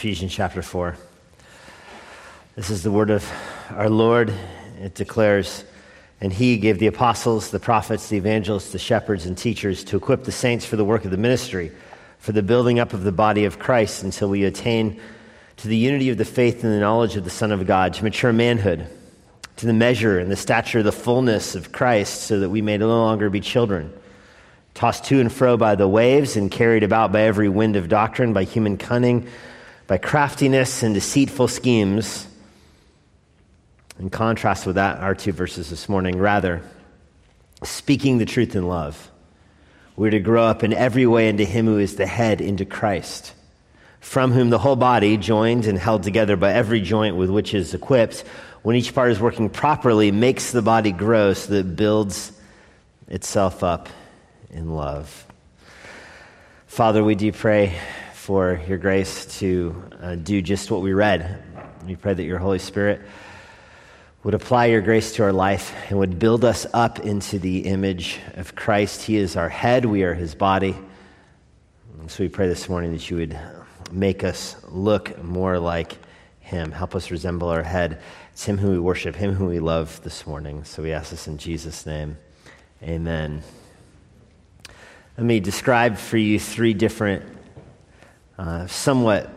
Ephesians chapter 4. This is the word of our Lord. It declares, And he gave the apostles, the prophets, the evangelists, the shepherds, and teachers to equip the saints for the work of the ministry, for the building up of the body of Christ until we attain to the unity of the faith and the knowledge of the Son of God, to mature manhood, to the measure and the stature of the fullness of Christ, so that we may no longer be children tossed to and fro by the waves and carried about by every wind of doctrine, by human cunning, by craftiness and deceitful schemes. In contrast with that, our two verses this morning, rather, speaking the truth in love, we're to grow up in every way into Him who is the head, into Christ, from whom the whole body, joined and held together by every joint with which is equipped, when each part is working properly, makes the body grow so that it builds itself up in love. Father, we do pray for your grace to uh, do just what we read. We pray that your Holy Spirit would apply your grace to our life and would build us up into the image of Christ. He is our head, we are his body. And so we pray this morning that you would make us look more like him. Help us resemble our head. It's him who we worship, him who we love this morning. So we ask this in Jesus' name. Amen. Let me describe for you three different, uh, somewhat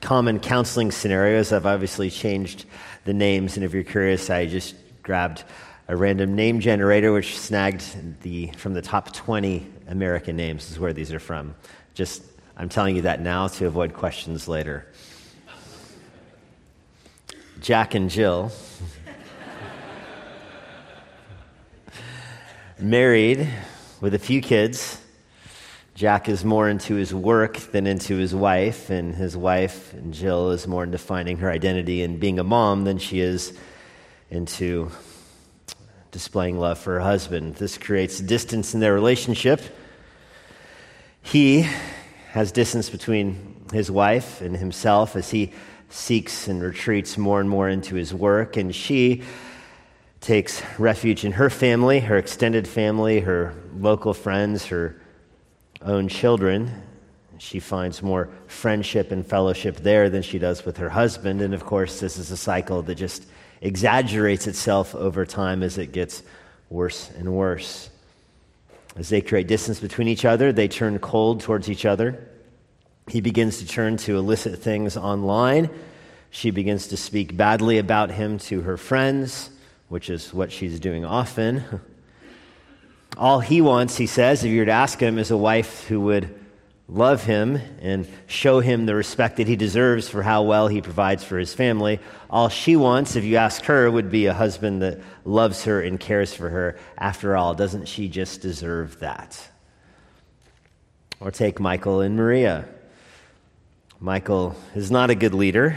common counseling scenarios. I've obviously changed the names, and if you're curious, I just grabbed a random name generator which snagged the from the top 20 American names is where these are from. Just I'm telling you that now to avoid questions later. Jack and Jill. Married with a few kids. Jack is more into his work than into his wife, and his wife, Jill, is more into finding her identity and being a mom than she is into displaying love for her husband. This creates distance in their relationship. He has distance between his wife and himself as he seeks and retreats more and more into his work, and she takes refuge in her family, her extended family, her local friends, her own children. She finds more friendship and fellowship there than she does with her husband. And of course, this is a cycle that just exaggerates itself over time as it gets worse and worse. As they create distance between each other, they turn cold towards each other. He begins to turn to illicit things online. She begins to speak badly about him to her friends which is what she's doing often. All he wants, he says, if you were to ask him, is a wife who would love him and show him the respect that he deserves for how well he provides for his family. All she wants, if you ask her, would be a husband that loves her and cares for her. After all, doesn't she just deserve that? Or take Michael and Maria. Michael is not a good leader.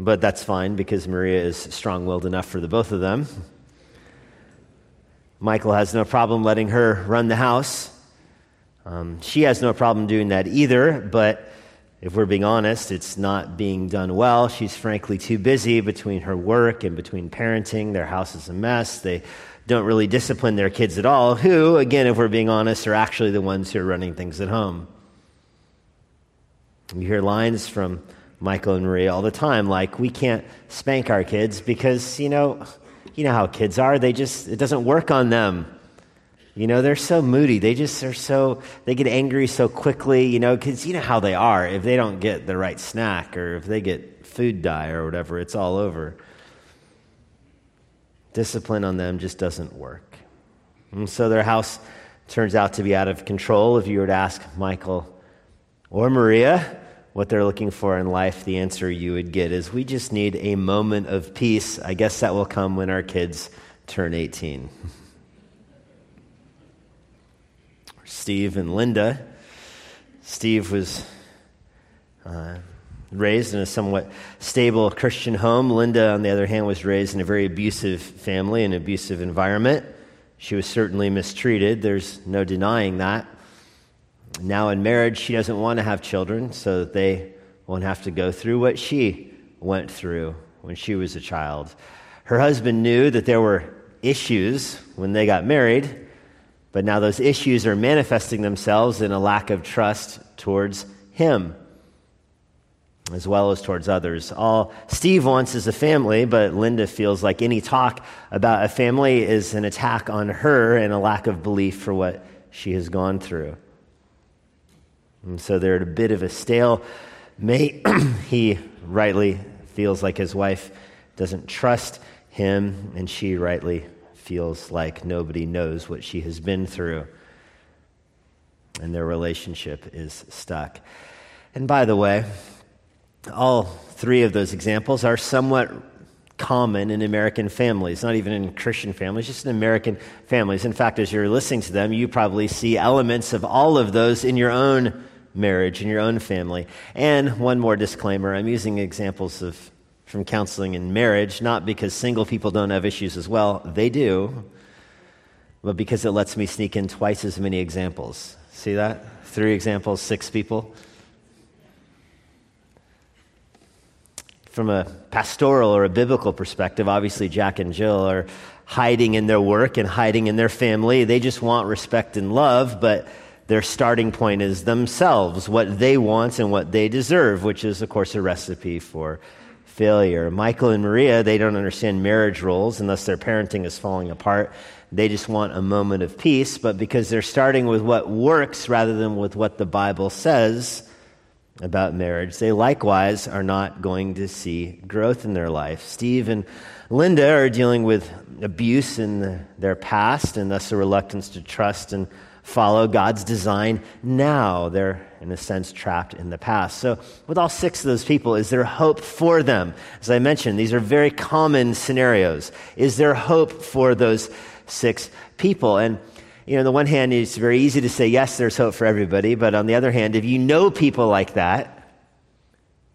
But that's fine because Maria is strong willed enough for the both of them. Michael has no problem letting her run the house. Um, she has no problem doing that either, but if we're being honest, it's not being done well. She's frankly too busy between her work and between parenting. Their house is a mess. They don't really discipline their kids at all, who, again, if we're being honest, are actually the ones who are running things at home. You hear lines from Michael and Maria all the time. Like, we can't spank our kids because, you know, you know how kids are. They just, it doesn't work on them. You know, they're so moody. They just are so, they get angry so quickly, you know, because you know how they are. If they don't get the right snack or if they get food dye or whatever, it's all over. Discipline on them just doesn't work. And so their house turns out to be out of control. If you were to ask Michael or Maria, what they're looking for in life, the answer you would get is we just need a moment of peace. I guess that will come when our kids turn 18. Steve and Linda. Steve was uh, raised in a somewhat stable Christian home. Linda, on the other hand, was raised in a very abusive family, an abusive environment. She was certainly mistreated. There's no denying that. Now, in marriage, she doesn't want to have children so that they won't have to go through what she went through when she was a child. Her husband knew that there were issues when they got married, but now those issues are manifesting themselves in a lack of trust towards him. as well as towards others. All Steve wants is a family, but Linda feels like any talk about a family is an attack on her and a lack of belief for what she has gone through. And so they're at a bit of a stale mate. he rightly feels like his wife doesn't trust him, and she rightly feels like nobody knows what she has been through. And their relationship is stuck. And by the way, all three of those examples are somewhat common in American families, not even in Christian families, just in American families. In fact, as you're listening to them, you probably see elements of all of those in your own marriage, in your own family. And one more disclaimer I'm using examples of, from counseling in marriage, not because single people don't have issues as well, they do, but because it lets me sneak in twice as many examples. See that? Three examples, six people. From a pastoral or a biblical perspective, obviously Jack and Jill are hiding in their work and hiding in their family. They just want respect and love, but their starting point is themselves, what they want and what they deserve, which is, of course, a recipe for failure. Michael and Maria, they don't understand marriage roles unless their parenting is falling apart. They just want a moment of peace, but because they're starting with what works rather than with what the Bible says, about marriage, they likewise are not going to see growth in their life. Steve and Linda are dealing with abuse in the, their past and thus a reluctance to trust and follow God's design now. They're, in a sense, trapped in the past. So, with all six of those people, is there hope for them? As I mentioned, these are very common scenarios. Is there hope for those six people? And you know, on the one hand, it's very easy to say, yes, there's hope for everybody. But on the other hand, if you know people like that,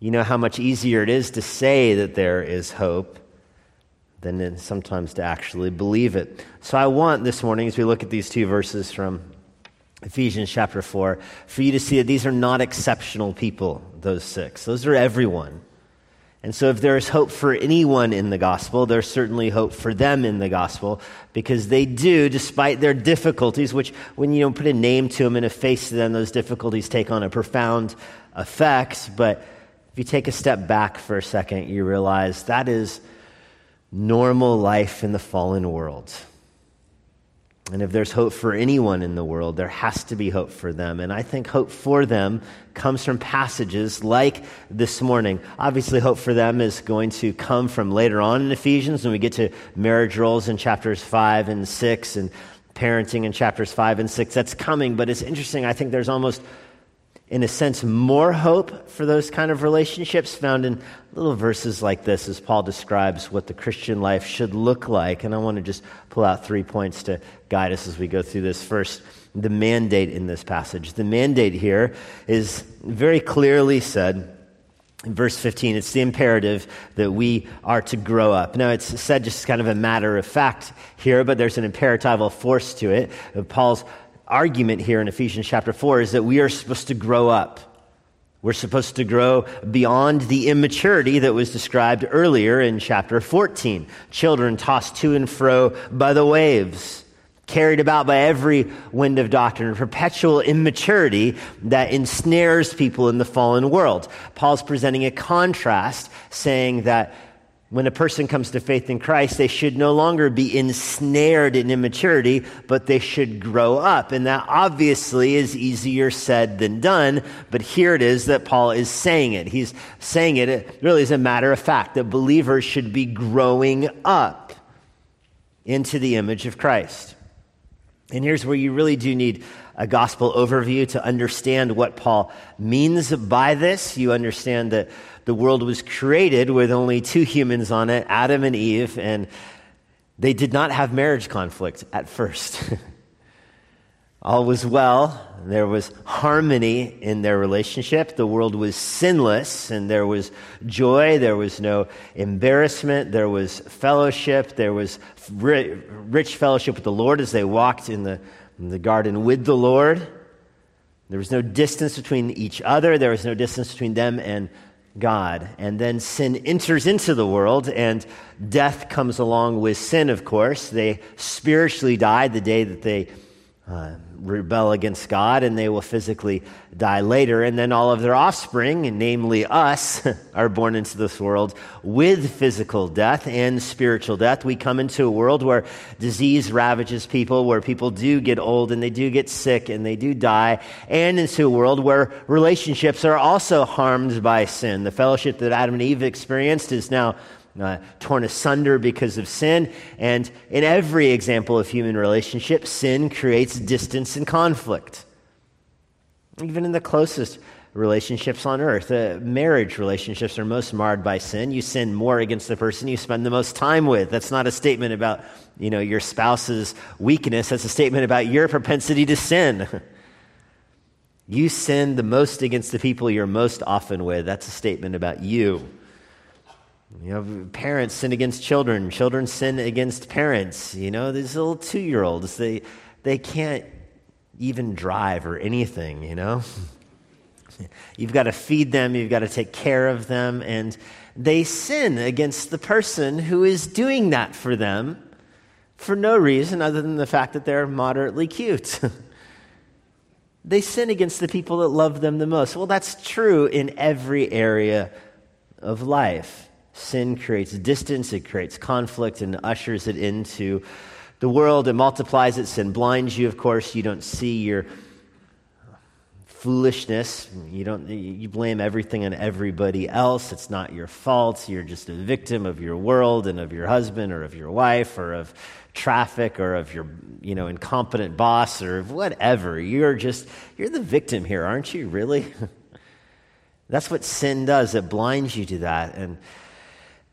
you know how much easier it is to say that there is hope than sometimes to actually believe it. So I want this morning, as we look at these two verses from Ephesians chapter 4, for you to see that these are not exceptional people, those six. Those are everyone. And so, if there is hope for anyone in the gospel, there's certainly hope for them in the gospel because they do, despite their difficulties, which when you don't put a name to them and a face to them, those difficulties take on a profound effect. But if you take a step back for a second, you realize that is normal life in the fallen world. And if there's hope for anyone in the world, there has to be hope for them. And I think hope for them comes from passages like this morning. Obviously, hope for them is going to come from later on in Ephesians when we get to marriage roles in chapters 5 and 6 and parenting in chapters 5 and 6. That's coming, but it's interesting. I think there's almost in a sense, more hope for those kind of relationships found in little verses like this as Paul describes what the Christian life should look like. And I want to just pull out three points to guide us as we go through this. First, the mandate in this passage. The mandate here is very clearly said. In verse 15, it's the imperative that we are to grow up. Now, it's said just kind of a matter of fact here, but there's an imperatival force to it. Paul's argument here in Ephesians chapter 4 is that we are supposed to grow up. We're supposed to grow beyond the immaturity that was described earlier in chapter 14. Children tossed to and fro by the waves, carried about by every wind of doctrine, perpetual immaturity that ensnares people in the fallen world. Paul's presenting a contrast saying that when a person comes to faith in Christ, they should no longer be ensnared in immaturity, but they should grow up. And that obviously is easier said than done, but here it is that Paul is saying it. He's saying it really as a matter of fact that believers should be growing up into the image of Christ. And here's where you really do need a gospel overview to understand what Paul means by this. You understand that the world was created with only two humans on it, Adam and Eve, and they did not have marriage conflict at first. All was well. There was harmony in their relationship. The world was sinless, and there was joy. There was no embarrassment. There was fellowship. There was rich fellowship with the Lord as they walked in the, in the garden with the Lord. There was no distance between each other. There was no distance between them and God. And then sin enters into the world, and death comes along with sin, of course. They spiritually died the day that they uh, rebel against God and they will physically die later. And then all of their offspring, namely us, are born into this world with physical death and spiritual death. We come into a world where disease ravages people, where people do get old and they do get sick and they do die, and into a world where relationships are also harmed by sin. The fellowship that Adam and Eve experienced is now uh, torn asunder because of sin. And in every example of human relationship, sin creates distance and conflict. Even in the closest relationships on earth, uh, marriage relationships are most marred by sin. You sin more against the person you spend the most time with. That's not a statement about you know, your spouse's weakness, that's a statement about your propensity to sin. you sin the most against the people you're most often with. That's a statement about you. You know, parents sin against children, children sin against parents. You know, these little two year olds, they, they can't even drive or anything, you know? You've got to feed them, you've got to take care of them, and they sin against the person who is doing that for them for no reason other than the fact that they're moderately cute. they sin against the people that love them the most. Well, that's true in every area of life. Sin creates distance, it creates conflict, and ushers it into the world. It multiplies it. Sin blinds you, of course. You don't see your foolishness. You, don't, you blame everything on everybody else. It's not your fault. You're just a victim of your world and of your husband or of your wife or of traffic or of your you know incompetent boss or whatever you're just you're the victim here aren't you really that's what sin does it blinds you to that and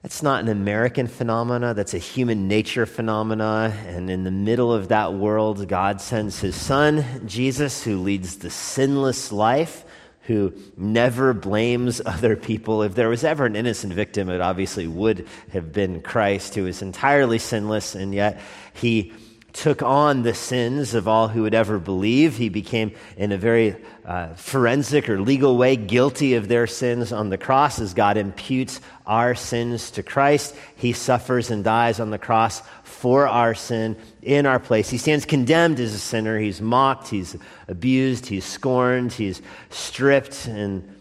that's not an American phenomena, that's a human nature phenomena. And in the middle of that world, God sends his son, Jesus, who leads the sinless life, who never blames other people. If there was ever an innocent victim, it obviously would have been Christ, who is entirely sinless, and yet he took on the sins of all who would ever believe. He became, in a very uh, forensic or legal way, guilty of their sins on the cross as God imputes our sins to Christ. He suffers and dies on the cross for our sin in our place. He stands condemned as a sinner. He's mocked, he's abused, he's scorned, he's stripped and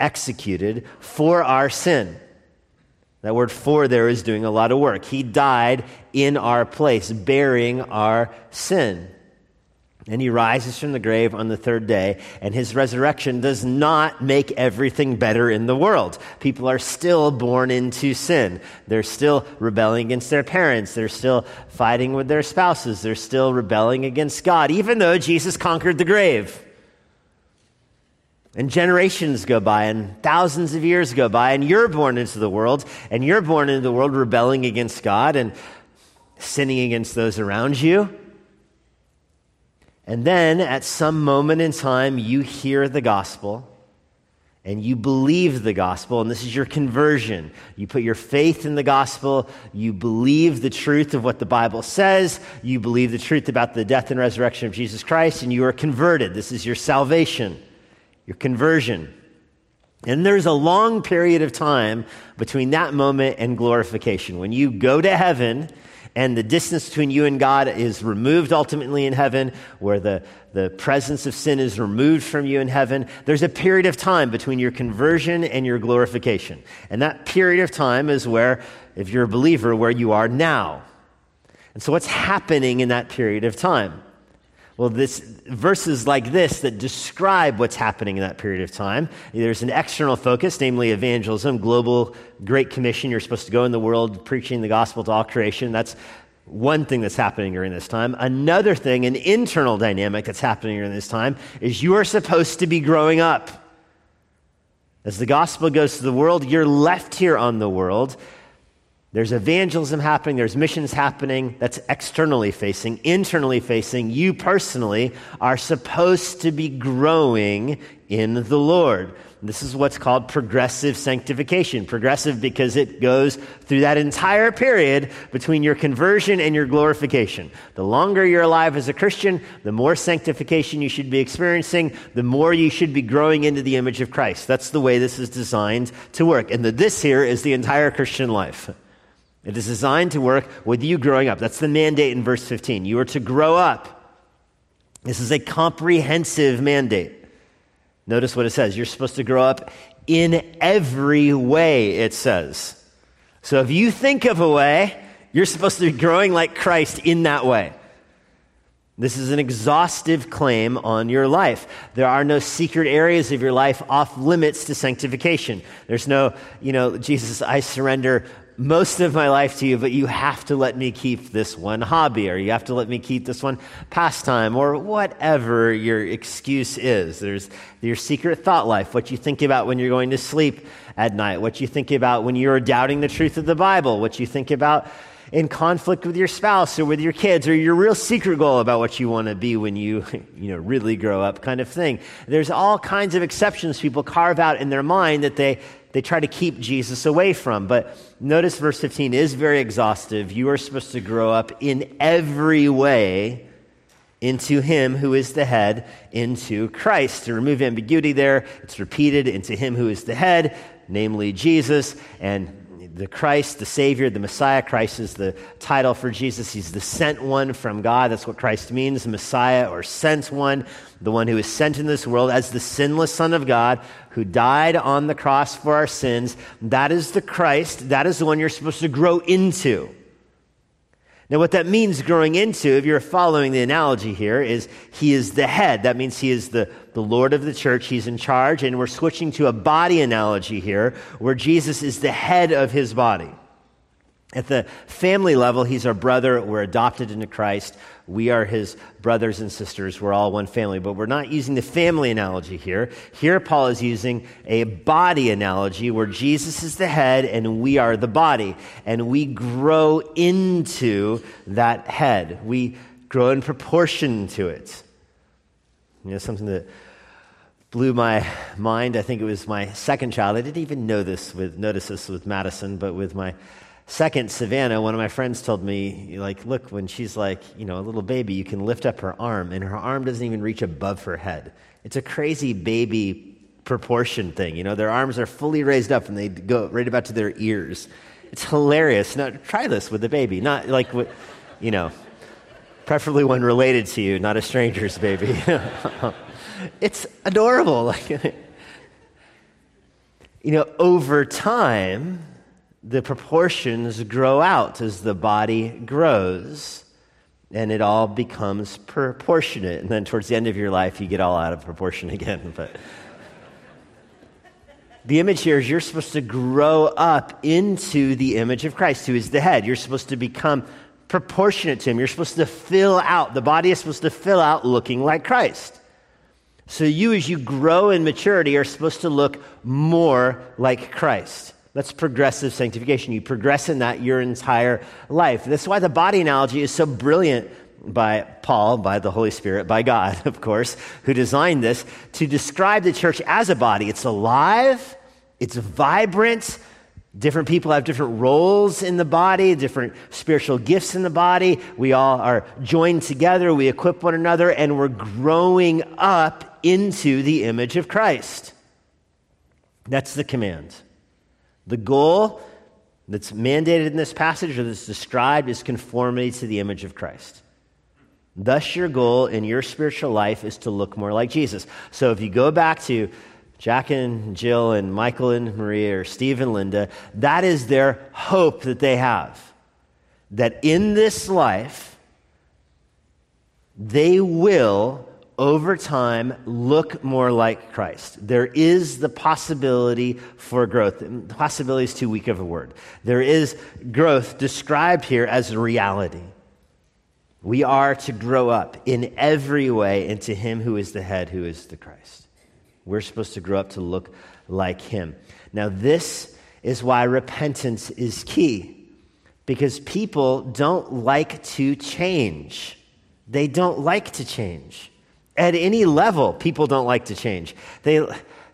executed for our sin. That word for there is doing a lot of work. He died in our place, bearing our sin. And he rises from the grave on the third day, and his resurrection does not make everything better in the world. People are still born into sin. They're still rebelling against their parents. They're still fighting with their spouses. They're still rebelling against God, even though Jesus conquered the grave. And generations go by, and thousands of years go by, and you're born into the world, and you're born into the world rebelling against God and sinning against those around you. And then at some moment in time, you hear the gospel and you believe the gospel, and this is your conversion. You put your faith in the gospel, you believe the truth of what the Bible says, you believe the truth about the death and resurrection of Jesus Christ, and you are converted. This is your salvation your conversion. And there's a long period of time between that moment and glorification. When you go to heaven and the distance between you and God is removed ultimately in heaven, where the, the presence of sin is removed from you in heaven, there's a period of time between your conversion and your glorification. And that period of time is where, if you're a believer, where you are now. And so, what's happening in that period of time? Well, this verses like this that describe what's happening in that period of time. There's an external focus, namely evangelism, global great commission. You're supposed to go in the world preaching the gospel to all creation. That's one thing that's happening during this time. Another thing, an internal dynamic that's happening during this time, is you are supposed to be growing up. As the gospel goes to the world, you're left here on the world there's evangelism happening, there's missions happening that's externally facing, internally facing. You personally are supposed to be growing in the Lord. This is what's called progressive sanctification. Progressive because it goes through that entire period between your conversion and your glorification. The longer you're alive as a Christian, the more sanctification you should be experiencing, the more you should be growing into the image of Christ. That's the way this is designed to work. And the this here is the entire Christian life. It is designed to work with you growing up. That's the mandate in verse 15. You are to grow up. This is a comprehensive mandate. Notice what it says. You're supposed to grow up in every way, it says. So if you think of a way, you're supposed to be growing like Christ in that way. This is an exhaustive claim on your life. There are no secret areas of your life off limits to sanctification. There's no, you know, Jesus, I surrender most of my life to you, but you have to let me keep this one hobby, or you have to let me keep this one pastime, or whatever your excuse is. There's your secret thought life, what you think about when you're going to sleep at night, what you think about when you're doubting the truth of the Bible, what you think about in conflict with your spouse or with your kids or your real secret goal about what you want to be when you, you know, really grow up kind of thing. There's all kinds of exceptions people carve out in their mind that they, they try to keep Jesus away from. But notice verse 15 is very exhaustive. You are supposed to grow up in every way into him who is the head, into Christ. To remove ambiguity there, it's repeated into him who is the head, namely Jesus. And the Christ, the Savior, the Messiah. Christ is the title for Jesus. He's the sent one from God. That's what Christ means, Messiah or sent one, the one who is sent in this world as the sinless Son of God who died on the cross for our sins. That is the Christ. That is the one you're supposed to grow into. Now, what that means growing into, if you're following the analogy here, is he is the head. That means he is the, the Lord of the church. He's in charge. And we're switching to a body analogy here, where Jesus is the head of his body. At the family level, he's our brother. We're adopted into Christ. We are his brothers and sisters. We're all one family. But we're not using the family analogy here. Here, Paul is using a body analogy where Jesus is the head and we are the body. And we grow into that head. We grow in proportion to it. You know, something that blew my mind. I think it was my second child. I didn't even know this with, notice this with Madison, but with my Second, Savannah, one of my friends told me, like, look, when she's like, you know, a little baby, you can lift up her arm, and her arm doesn't even reach above her head. It's a crazy baby proportion thing. You know, their arms are fully raised up and they go right about to their ears. It's hilarious. Now, try this with a baby. Not like, you know, preferably one related to you, not a stranger's baby. it's adorable. Like, you know, over time, the proportions grow out as the body grows and it all becomes proportionate. And then towards the end of your life, you get all out of proportion again. But the image here is you're supposed to grow up into the image of Christ, who is the head. You're supposed to become proportionate to him. You're supposed to fill out, the body is supposed to fill out looking like Christ. So you, as you grow in maturity, are supposed to look more like Christ. That's progressive sanctification. You progress in that your entire life. That's why the body analogy is so brilliant by Paul, by the Holy Spirit, by God, of course, who designed this to describe the church as a body. It's alive, it's vibrant. Different people have different roles in the body, different spiritual gifts in the body. We all are joined together, we equip one another, and we're growing up into the image of Christ. That's the command. The goal that's mandated in this passage or that's described is conformity to the image of Christ. Thus, your goal in your spiritual life is to look more like Jesus. So, if you go back to Jack and Jill and Michael and Maria or Steve and Linda, that is their hope that they have. That in this life, they will over time look more like Christ. There is the possibility for growth. Possibility is too weak of a word. There is growth described here as a reality. We are to grow up in every way into Him who is the head, who is the Christ. We're supposed to grow up to look like Him. Now, this is why repentance is key, because people don't like to change. They don't like to change at any level, people don't like to change. They,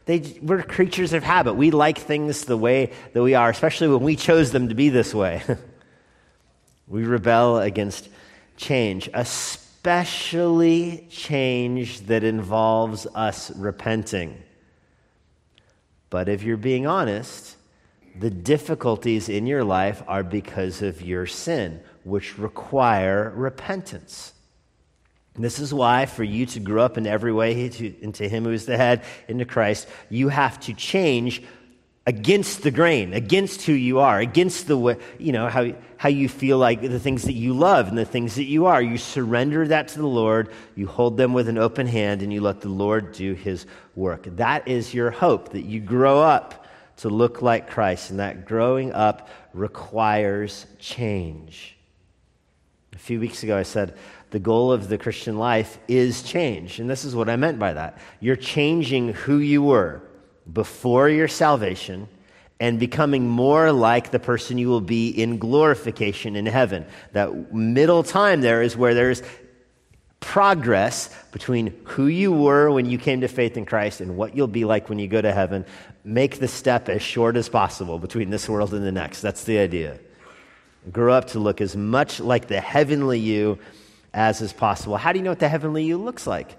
they, we're creatures of habit. We like things the way that we are, especially when we chose them to be this way. we rebel against change, especially change that involves us repenting. But if you're being honest, the difficulties in your life are because of your sin, which require repentance. And this is why, for you to grow up in every way into Him who is the head, into Christ, you have to change against the grain, against who you are, against the way, you know, how, how you feel like the things that you love and the things that you are. You surrender that to the Lord, you hold them with an open hand, and you let the Lord do his work. That is your hope, that you grow up to look like Christ, and that growing up requires change. A few weeks ago, I said, the goal of the Christian life is change. And this is what I meant by that. You're changing who you were before your salvation and becoming more like the person you will be in glorification in heaven. That middle time there is where there's progress between who you were when you came to faith in Christ and what you'll be like when you go to heaven. Make the step as short as possible between this world and the next. That's the idea. Grow up to look as much like the heavenly you as is possible. How do you know what the heavenly you looks like?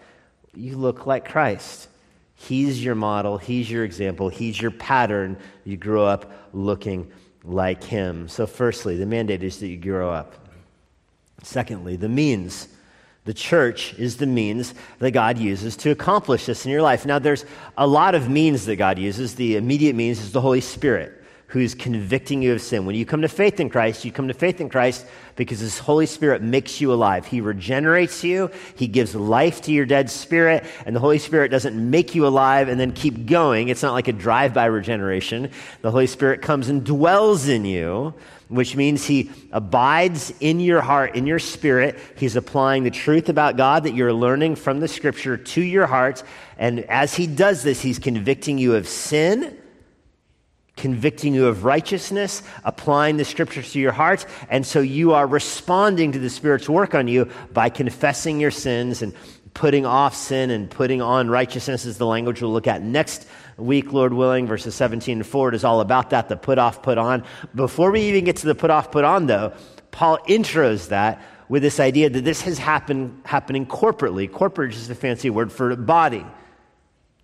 You look like Christ. He's your model, He's your example, He's your pattern. You grow up looking like Him. So, firstly, the mandate is that you grow up. Secondly, the means. The church is the means that God uses to accomplish this in your life. Now, there's a lot of means that God uses. The immediate means is the Holy Spirit who's convicting you of sin. When you come to faith in Christ, you come to faith in Christ because His Holy Spirit makes you alive. He regenerates you, He gives life to your dead spirit, and the Holy Spirit doesn't make you alive and then keep going. It's not like a drive by regeneration. The Holy Spirit comes and dwells in you. Which means he abides in your heart, in your spirit. He's applying the truth about God that you're learning from the scripture to your heart. And as he does this, he's convicting you of sin, convicting you of righteousness, applying the scriptures to your heart. And so you are responding to the Spirit's work on you by confessing your sins and putting off sin and putting on righteousness, is the language we'll look at next week, Lord willing. Verses 17 and forward is all about that the put off, put on. Before we even get to the put off, put on, though, Paul intros that with this idea that this has happened happening corporately. Corporate is just a fancy word for body.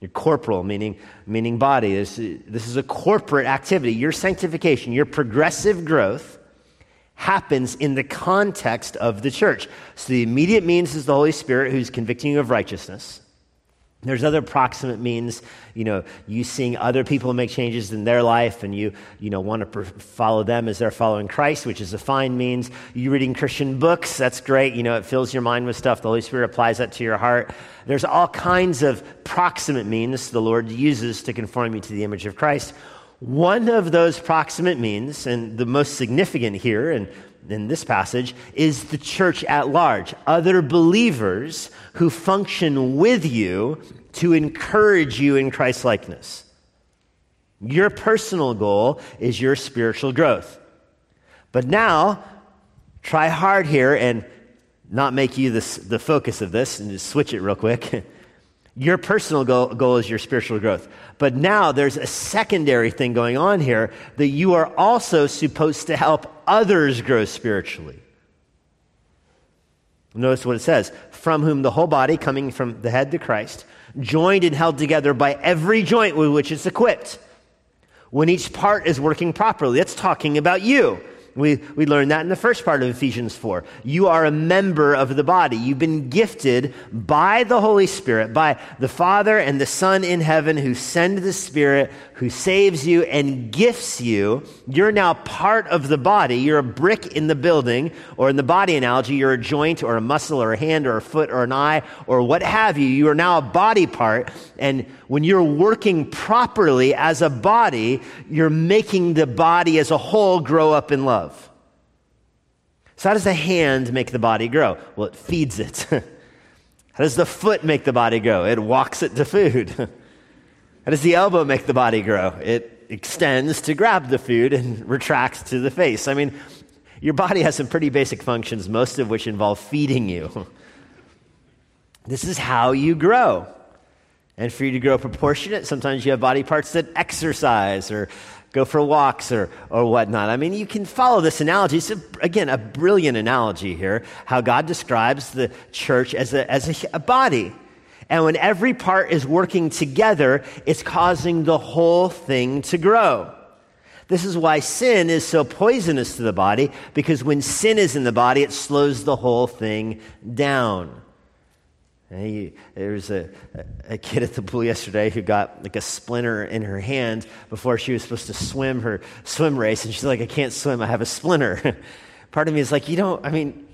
Your corporal, meaning, meaning body. This, this is a corporate activity. Your sanctification, your progressive growth happens in the context of the church. So the immediate means is the Holy Spirit who's convicting you of righteousness. There's other proximate means, you know, you seeing other people make changes in their life and you, you know, want to follow them as they're following Christ, which is a fine means. You reading Christian books, that's great. You know, it fills your mind with stuff. The Holy Spirit applies that to your heart. There's all kinds of proximate means the Lord uses to conform you to the image of Christ. One of those proximate means, and the most significant here, and in this passage is the church at large, other believers who function with you to encourage you in Christ likeness. Your personal goal is your spiritual growth. But now, try hard here and not make you this, the focus of this and just switch it real quick. your personal goal, goal is your spiritual growth. But now there's a secondary thing going on here that you are also supposed to help others grow spiritually. Notice what it says from whom the whole body, coming from the head to Christ, joined and held together by every joint with which it's equipped. When each part is working properly, that's talking about you. We, we learned that in the first part of Ephesians 4. You are a member of the body. You've been gifted by the Holy Spirit, by the Father and the Son in heaven who send the Spirit, who saves you and gifts you. You're now part of the body. You're a brick in the building, or in the body analogy, you're a joint or a muscle or a hand or a foot or an eye or what have you. You are now a body part. And when you're working properly as a body, you're making the body as a whole grow up in love. So, how does the hand make the body grow? Well, it feeds it. how does the foot make the body grow? It walks it to food. how does the elbow make the body grow? It extends to grab the food and retracts to the face. I mean, your body has some pretty basic functions, most of which involve feeding you. this is how you grow. And for you to grow proportionate, sometimes you have body parts that exercise or go for walks or, or whatnot. I mean, you can follow this analogy. It's, a, again, a brilliant analogy here, how God describes the church as a, as a, a body. And when every part is working together, it's causing the whole thing to grow. This is why sin is so poisonous to the body, because when sin is in the body, it slows the whole thing down. He, there was a, a kid at the pool yesterday who got like a splinter in her hand before she was supposed to swim her swim race. And she's like, I can't swim. I have a splinter. Part of me is like, you don't, I mean,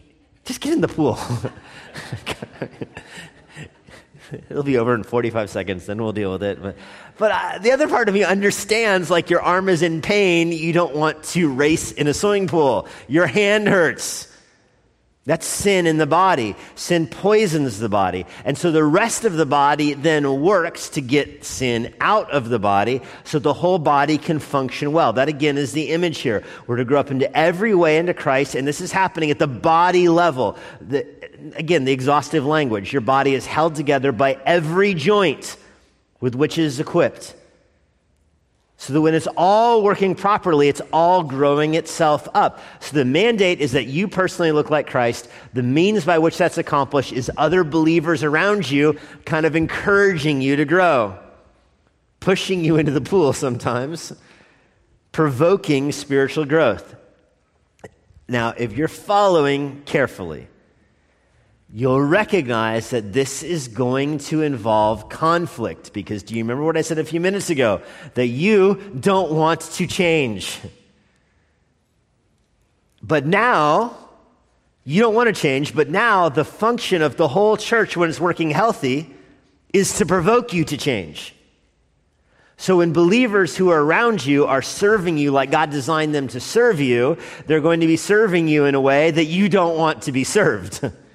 just get in the pool. It'll be over in 45 seconds, then we'll deal with it. But, but uh, the other part of me understands like your arm is in pain. You don't want to race in a swimming pool. Your hand hurts. That's sin in the body. Sin poisons the body. And so the rest of the body then works to get sin out of the body so the whole body can function well. That again is the image here. We're to grow up into every way into Christ, and this is happening at the body level. The, again, the exhaustive language. Your body is held together by every joint with which it is equipped. So that when it's all working properly, it's all growing itself up. So the mandate is that you personally look like Christ. The means by which that's accomplished is other believers around you kind of encouraging you to grow, pushing you into the pool sometimes, provoking spiritual growth. Now, if you're following carefully, you'll recognize that this is going to involve conflict. Because do you remember what I said a few minutes ago? That you don't want to change. But now, you don't want to change, but now the function of the whole church when it's working healthy is to provoke you to change. So when believers who are around you are serving you like God designed them to serve you, they're going to be serving you in a way that you don't want to be served.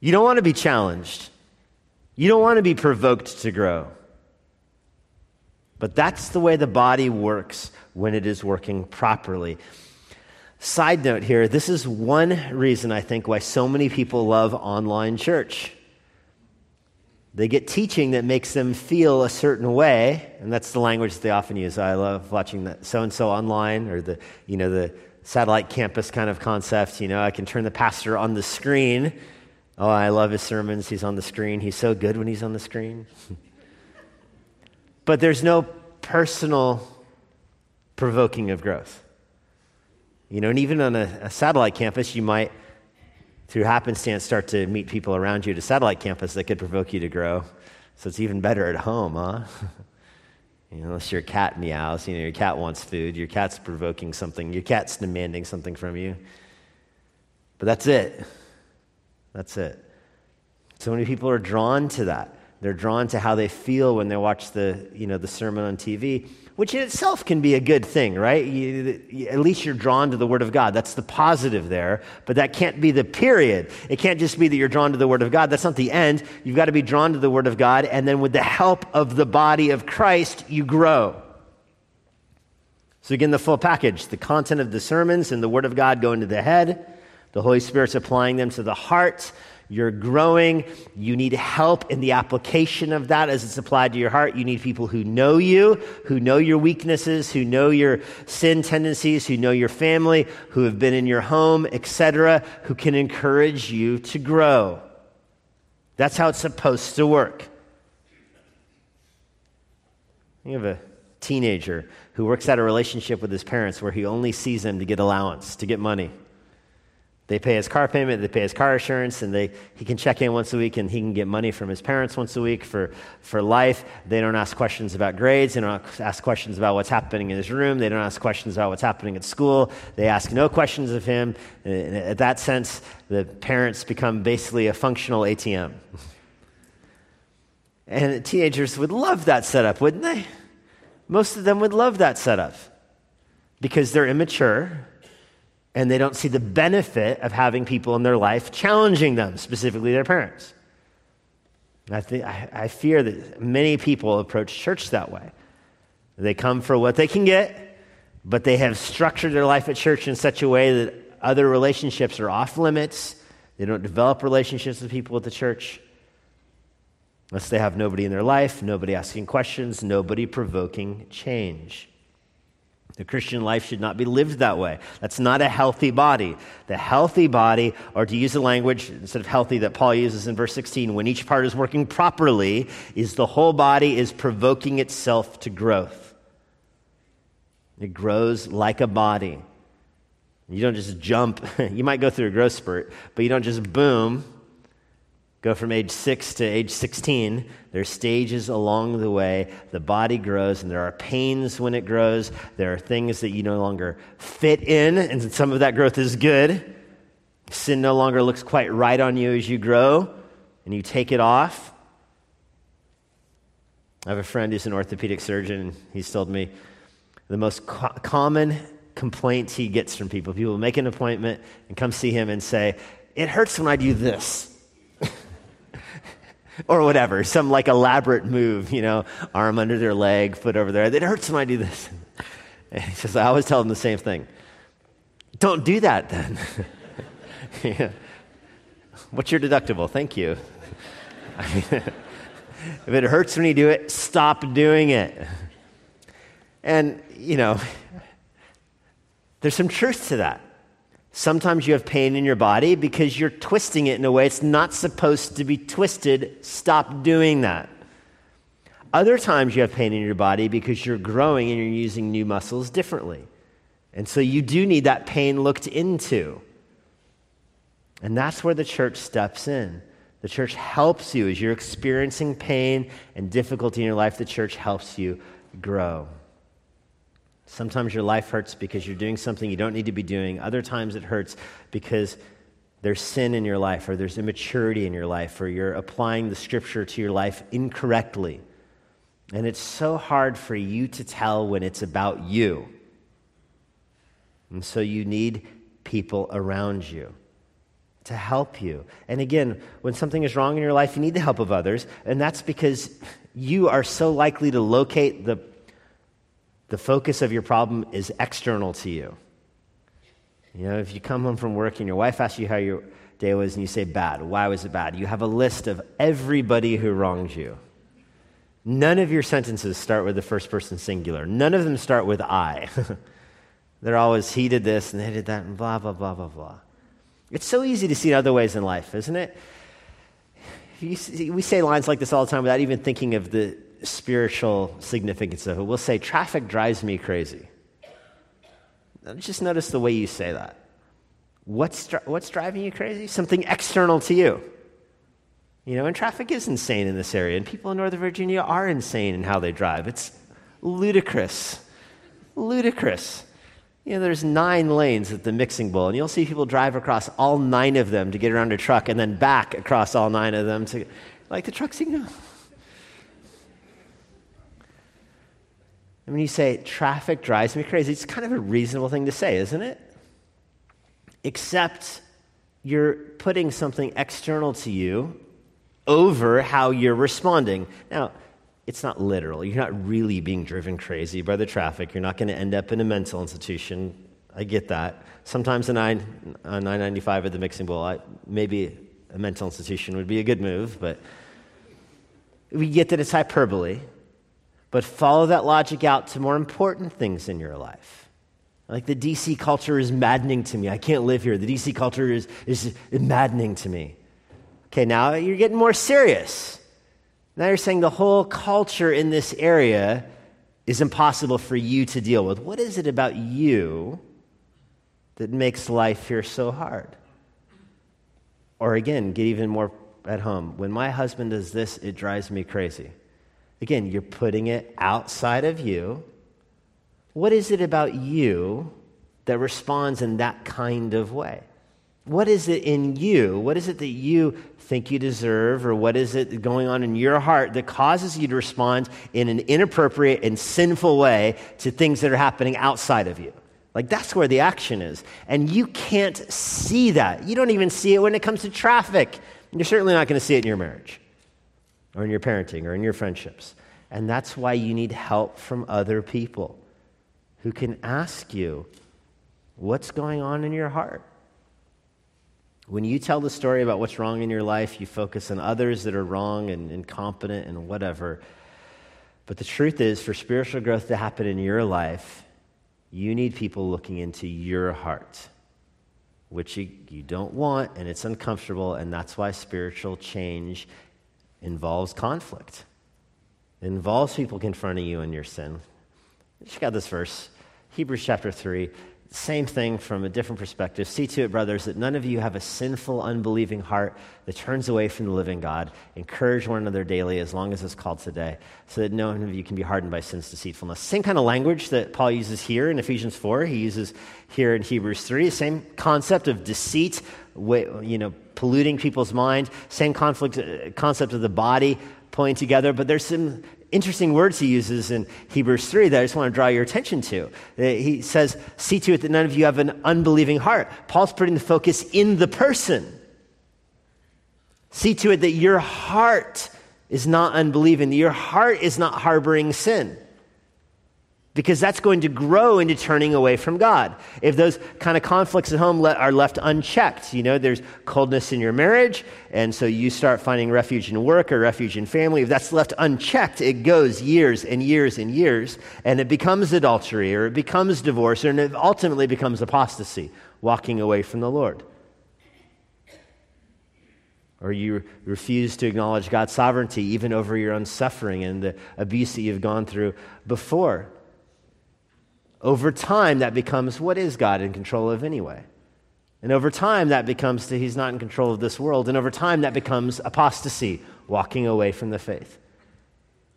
You don't want to be challenged. You don't want to be provoked to grow. But that's the way the body works when it is working properly. Side note here this is one reason I think why so many people love online church. They get teaching that makes them feel a certain way, and that's the language they often use. I love watching that so and so online or the, you know, the satellite campus kind of concept. You know, I can turn the pastor on the screen Oh, I love his sermons. He's on the screen. He's so good when he's on the screen. but there's no personal provoking of growth. You know, and even on a, a, satellite campus, you might, through happenstance, start to meet people around you at a satellite campus that could provoke you to grow. So it's even better at home, huh? you know, unless your cat meows, you know, your cat wants food, your cat's provoking something, your cat's demanding something from you. But that's it. That's it. So many people are drawn to that. They're drawn to how they feel when they watch the, you know, the sermon on TV, which in itself can be a good thing, right? You, at least you're drawn to the Word of God. That's the positive there, but that can't be the period. It can't just be that you're drawn to the Word of God. That's not the end. You've got to be drawn to the Word of God, and then with the help of the body of Christ, you grow. So, again, the full package the content of the sermons and the Word of God go into the head the Holy Spirit's applying them to the heart. You're growing. You need help in the application of that as it's applied to your heart. You need people who know you, who know your weaknesses, who know your sin tendencies, who know your family, who have been in your home, etc., who can encourage you to grow. That's how it's supposed to work. You have a teenager who works out a relationship with his parents where he only sees them to get allowance, to get money. They pay his car payment, they pay his car insurance, and they, he can check in once a week and he can get money from his parents once a week for, for life. They don't ask questions about grades. They don't ask questions about what's happening in his room. They don't ask questions about what's happening at school. They ask no questions of him. In at that sense, the parents become basically a functional ATM. And teenagers would love that setup, wouldn't they? Most of them would love that setup because they're immature and they don't see the benefit of having people in their life challenging them, specifically their parents. I, I, I fear that many people approach church that way. They come for what they can get, but they have structured their life at church in such a way that other relationships are off limits. They don't develop relationships with people at the church unless they have nobody in their life, nobody asking questions, nobody provoking change. The Christian life should not be lived that way. That's not a healthy body. The healthy body, or to use the language instead of healthy that Paul uses in verse 16, when each part is working properly, is the whole body is provoking itself to growth. It grows like a body. You don't just jump. you might go through a growth spurt, but you don't just boom Go from age 6 to age 16. There's stages along the way. The body grows, and there are pains when it grows. There are things that you no longer fit in, and some of that growth is good. Sin no longer looks quite right on you as you grow, and you take it off. I have a friend who's an orthopedic surgeon. He's told me the most co- common complaint he gets from people people make an appointment and come see him and say, It hurts when I do this or whatever, some like elaborate move, you know, arm under their leg, foot over there. It hurts when I do this. And he says, I always tell them the same thing. Don't do that then. yeah. What's your deductible? Thank you. I mean, if it hurts when you do it, stop doing it. And, you know, there's some truth to that. Sometimes you have pain in your body because you're twisting it in a way it's not supposed to be twisted. Stop doing that. Other times you have pain in your body because you're growing and you're using new muscles differently. And so you do need that pain looked into. And that's where the church steps in. The church helps you as you're experiencing pain and difficulty in your life, the church helps you grow. Sometimes your life hurts because you're doing something you don't need to be doing. Other times it hurts because there's sin in your life or there's immaturity in your life or you're applying the scripture to your life incorrectly. And it's so hard for you to tell when it's about you. And so you need people around you to help you. And again, when something is wrong in your life, you need the help of others. And that's because you are so likely to locate the the focus of your problem is external to you. You know, if you come home from work and your wife asks you how your day was and you say bad, why was it bad? You have a list of everybody who wronged you. None of your sentences start with the first person singular. None of them start with I. They're always he did this and they did that and blah, blah, blah, blah, blah. It's so easy to see other ways in life, isn't it? See, we say lines like this all the time without even thinking of the spiritual significance of it. We'll say, traffic drives me crazy. Just notice the way you say that. What's, what's driving you crazy? Something external to you. You know, and traffic is insane in this area, and people in Northern Virginia are insane in how they drive. It's ludicrous. Ludicrous. You know, there's nine lanes at the mixing bowl, and you'll see people drive across all nine of them to get around a truck and then back across all nine of them to, like, the truck's, you And when you say traffic drives me crazy, it's kind of a reasonable thing to say, isn't it? Except you're putting something external to you over how you're responding. Now, it's not literal. You're not really being driven crazy by the traffic. You're not going to end up in a mental institution. I get that. Sometimes a, 9, a 995 at the mixing bowl, I, maybe a mental institution would be a good move, but we get that it's hyperbole. But follow that logic out to more important things in your life. Like the DC culture is maddening to me. I can't live here. The DC culture is, is maddening to me. Okay, now you're getting more serious. Now you're saying the whole culture in this area is impossible for you to deal with. What is it about you that makes life here so hard? Or again, get even more at home. When my husband does this, it drives me crazy. Again, you're putting it outside of you. What is it about you that responds in that kind of way? What is it in you? What is it that you think you deserve, or what is it going on in your heart that causes you to respond in an inappropriate and sinful way to things that are happening outside of you? Like, that's where the action is. And you can't see that. You don't even see it when it comes to traffic. You're certainly not going to see it in your marriage or in your parenting or in your friendships. And that's why you need help from other people who can ask you, What's going on in your heart? When you tell the story about what's wrong in your life, you focus on others that are wrong and incompetent and whatever. But the truth is, for spiritual growth to happen in your life, you need people looking into your heart, which you, you don't want, and it's uncomfortable, and that's why spiritual change involves conflict. It involves people confronting you in your sin. Check out this verse, Hebrews chapter 3. Same thing from a different perspective. See to it, brothers, that none of you have a sinful, unbelieving heart that turns away from the living God. Encourage one another daily as long as it's called today, so that none of you can be hardened by sin's deceitfulness. Same kind of language that Paul uses here in Ephesians 4, he uses here in Hebrews 3. Same concept of deceit, you know, polluting people's mind. Same conflict, uh, concept of the body pulling together, but there's some interesting words he uses in Hebrews 3 that I just want to draw your attention to. Uh, he says, See to it that none of you have an unbelieving heart. Paul's putting the focus in the person. See to it that your heart is not unbelieving, that your heart is not harboring sin because that's going to grow into turning away from God. If those kind of conflicts at home are left unchecked, you know, there's coldness in your marriage, and so you start finding refuge in work or refuge in family. If that's left unchecked, it goes years and years and years, and it becomes adultery or it becomes divorce, and it ultimately becomes apostasy, walking away from the Lord. Or you refuse to acknowledge God's sovereignty even over your own suffering and the abuse that you've gone through before. Over time, that becomes what is God in control of anyway? And over time, that becomes to he's not in control of this world. And over time, that becomes apostasy, walking away from the faith.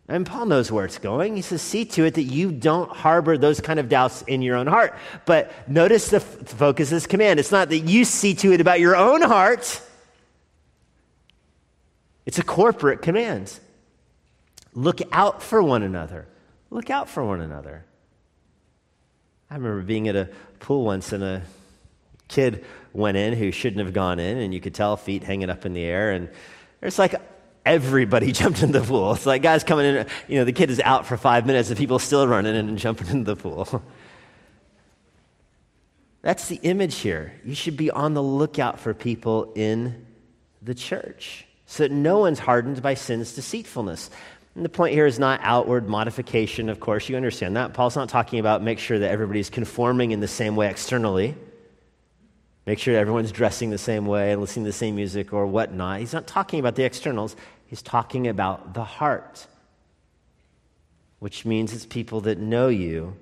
And Paul knows where it's going. He says, see to it that you don't harbor those kind of doubts in your own heart. But notice the f- focus of this command. It's not that you see to it about your own heart, it's a corporate command. Look out for one another. Look out for one another. I remember being at a pool once and a kid went in who shouldn't have gone in, and you could tell feet hanging up in the air. And it's like everybody jumped in the pool. It's like guys coming in, you know, the kid is out for five minutes and people still running in and jumping in the pool. That's the image here. You should be on the lookout for people in the church so that no one's hardened by sin's deceitfulness. And the point here is not outward modification, of course. You understand that. Paul's not talking about make sure that everybody's conforming in the same way externally, make sure everyone's dressing the same way and listening to the same music or whatnot. He's not talking about the externals, he's talking about the heart, which means it's people that know you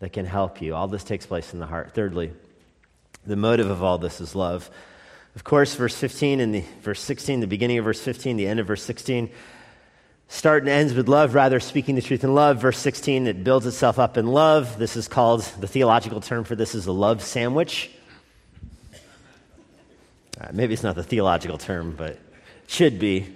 that can help you. All this takes place in the heart. Thirdly, the motive of all this is love. Of course, verse 15 and the verse 16, the beginning of verse 15, the end of verse 16 start and ends with love, rather speaking the truth in love. Verse 16, it builds itself up in love. This is called, the theological term for this is a love sandwich. Uh, maybe it's not the theological term, but should be.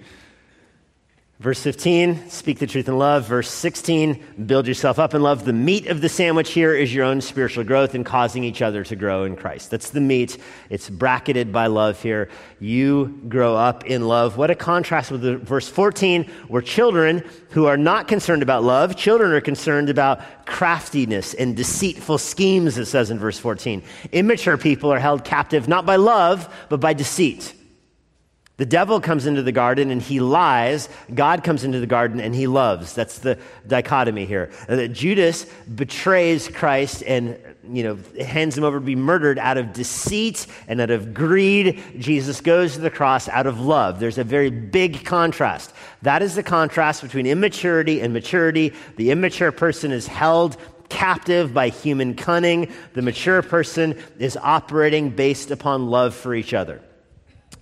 Verse 15, speak the truth in love. Verse 16, build yourself up in love. The meat of the sandwich here is your own spiritual growth and causing each other to grow in Christ. That's the meat. It's bracketed by love here. You grow up in love. What a contrast with the, verse 14, where children who are not concerned about love, children are concerned about craftiness and deceitful schemes, it says in verse 14. Immature people are held captive not by love, but by deceit. The devil comes into the garden and he lies. God comes into the garden and he loves. That's the dichotomy here. That Judas betrays Christ and you know hands him over to be murdered out of deceit and out of greed. Jesus goes to the cross out of love. There's a very big contrast. That is the contrast between immaturity and maturity. The immature person is held captive by human cunning. The mature person is operating based upon love for each other.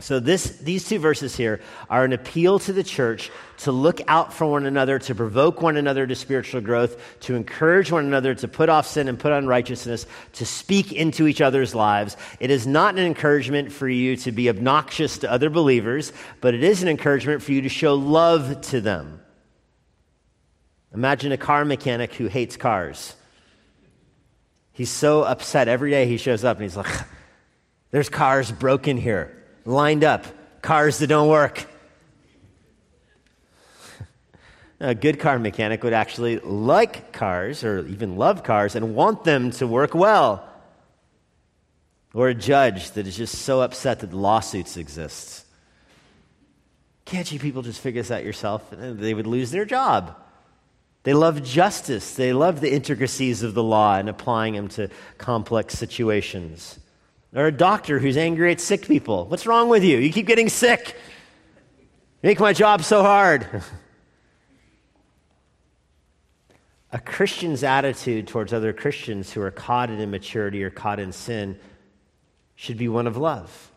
So, this, these two verses here are an appeal to the church to look out for one another, to provoke one another to spiritual growth, to encourage one another to put off sin and put on righteousness, to speak into each other's lives. It is not an encouragement for you to be obnoxious to other believers, but it is an encouragement for you to show love to them. Imagine a car mechanic who hates cars. He's so upset every day he shows up and he's like, There's cars broken here lined up, cars that don't work. A good car mechanic would actually like cars or even love cars and want them to work well. Or a judge that is just so upset that lawsuits exist. Can't you people just figure this out yourself? They would lose their job. They love justice. They love the intricacies of the law and applying them to complex situations. Or a doctor who's angry at sick people. What's wrong with you? You keep getting sick. Make my job so hard. a Christian's attitude towards other Christians who are caught in immaturity or caught in sin should be one of love.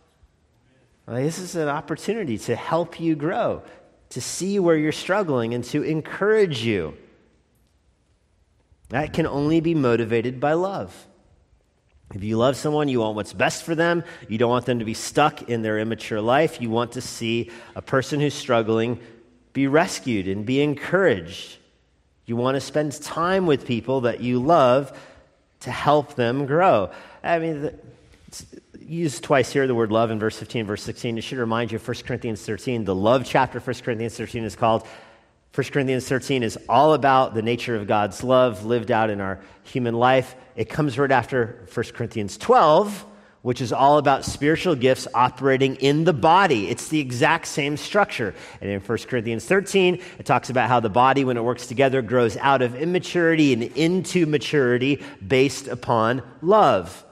Well, this is an opportunity to help you grow, to see where you're struggling, and to encourage you. That can only be motivated by love. If you love someone, you want what's best for them. You don't want them to be stuck in their immature life. You want to see a person who's struggling be rescued and be encouraged. You want to spend time with people that you love to help them grow. I mean, used twice here the word love in verse 15 verse 16 it should remind you of 1 corinthians 13 the love chapter 1 corinthians 13 is called 1 corinthians 13 is all about the nature of god's love lived out in our human life it comes right after 1 corinthians 12 which is all about spiritual gifts operating in the body. It's the exact same structure. And in 1 Corinthians 13, it talks about how the body, when it works together, grows out of immaturity and into maturity based upon love.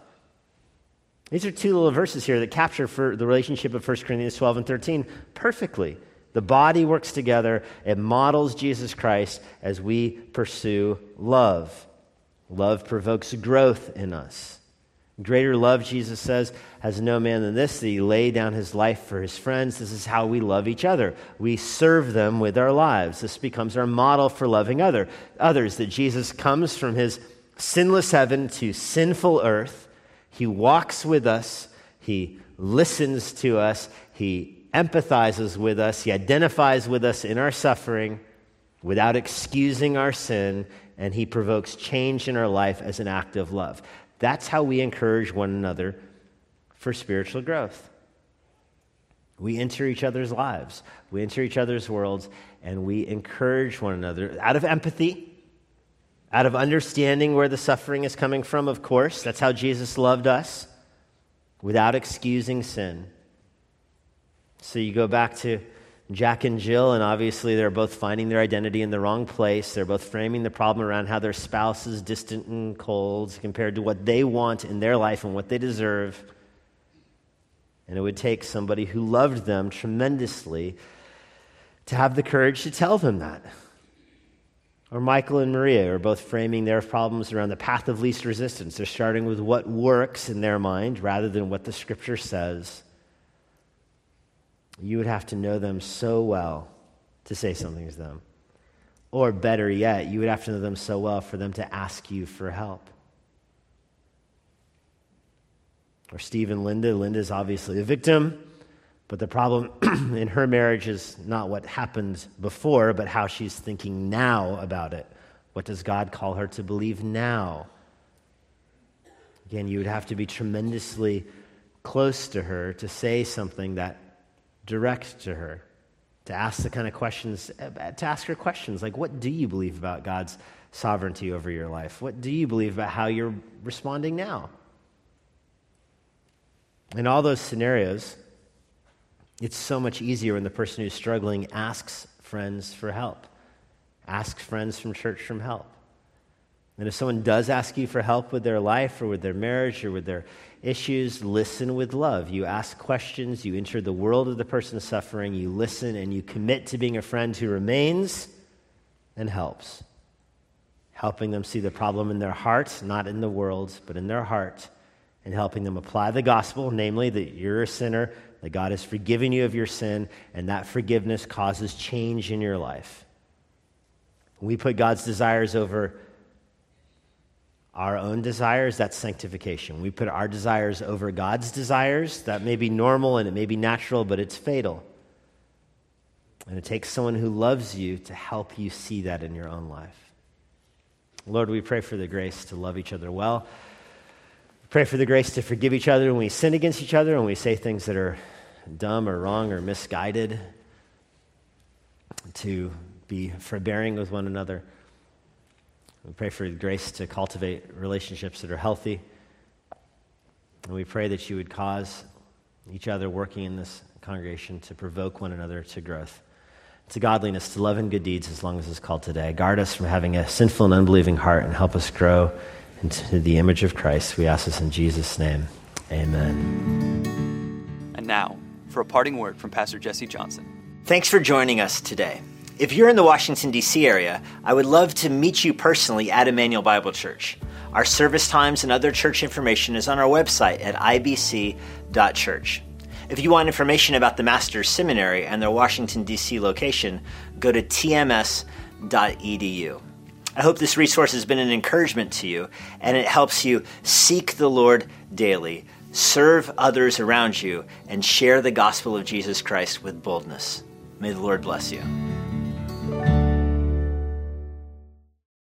These are two little verses here that capture for the relationship of 1 Corinthians 12 and 13 perfectly. The body works together, it models Jesus Christ as we pursue love. Love provokes growth in us. Greater love, Jesus says, has no man than this, that he lay down his life for his friends. This is how we love each other. We serve them with our lives. This becomes our model for loving other, others, that Jesus comes from his sinless heaven to sinful earth. He walks with us. He listens to us. He empathizes with us. He identifies with us in our suffering without excusing our sin. And he provokes change in our life as an act of love. That's how we encourage one another for spiritual growth. We enter each other's lives, we enter each other's worlds, and we encourage one another out of empathy, out of understanding where the suffering is coming from, of course. That's how Jesus loved us, without excusing sin. So you go back to Jack and Jill, and obviously they're both finding their identity in the wrong place. They're both framing the problem around how their spouse is distant and cold compared to what they want in their life and what they deserve. And it would take somebody who loved them tremendously to have the courage to tell them that. Or Michael and Maria are both framing their problems around the path of least resistance. They're starting with what works in their mind rather than what the scripture says you would have to know them so well to say something to them. Or better yet, you would have to know them so well for them to ask you for help. Or Steve and Linda. Linda's obviously a victim, but the problem in her marriage is not what happened before, but how she's thinking now about it. What does God call her to believe now? Again, you would have to be tremendously close to her to say something that direct to her, to ask the kind of questions, uh, to ask her questions like, what do you believe about God's sovereignty over your life? What do you believe about how you're responding now? In all those scenarios, it's so much easier when the person who's struggling asks friends for help, asks friends from church for help. And if someone does ask you for help with their life or with their marriage or with their issues, listen with love. You ask questions, you enter the world of the person suffering, you listen, and you commit to being a friend who remains and helps. Helping them see the problem in their heart, not in the world, but in their heart, and helping them apply the gospel, namely that you're a sinner, that God has forgiven you of your sin, and that forgiveness causes change in your life. we put God's desires over our own desires, that's sanctification. We put our desires over God's desires. That may be normal and it may be natural, but it's fatal. And it takes someone who loves you to help you see that in your own life. Lord, we pray for the grace to love each other well. We pray for the grace to forgive each other when we sin against each other, when we say things that are dumb or wrong or misguided, to be forbearing with one another. We pray for grace to cultivate relationships that are healthy. And we pray that you would cause each other working in this congregation to provoke one another to growth, to godliness, to love and good deeds as long as it's called today. Guard us from having a sinful and unbelieving heart and help us grow into the image of Christ. We ask this in Jesus' name. Amen. And now, for a parting word from Pastor Jesse Johnson. Thanks for joining us today. If you're in the Washington, D.C. area, I would love to meet you personally at Immanuel Bible Church. Our service times and other church information is on our website at ibc.church. If you want information about the Master's Seminary and their Washington, D.C. location, go to tms.edu. I hope this resource has been an encouragement to you and it helps you seek the Lord daily, serve others around you, and share the gospel of Jesus Christ with boldness. May the Lord bless you. Bye.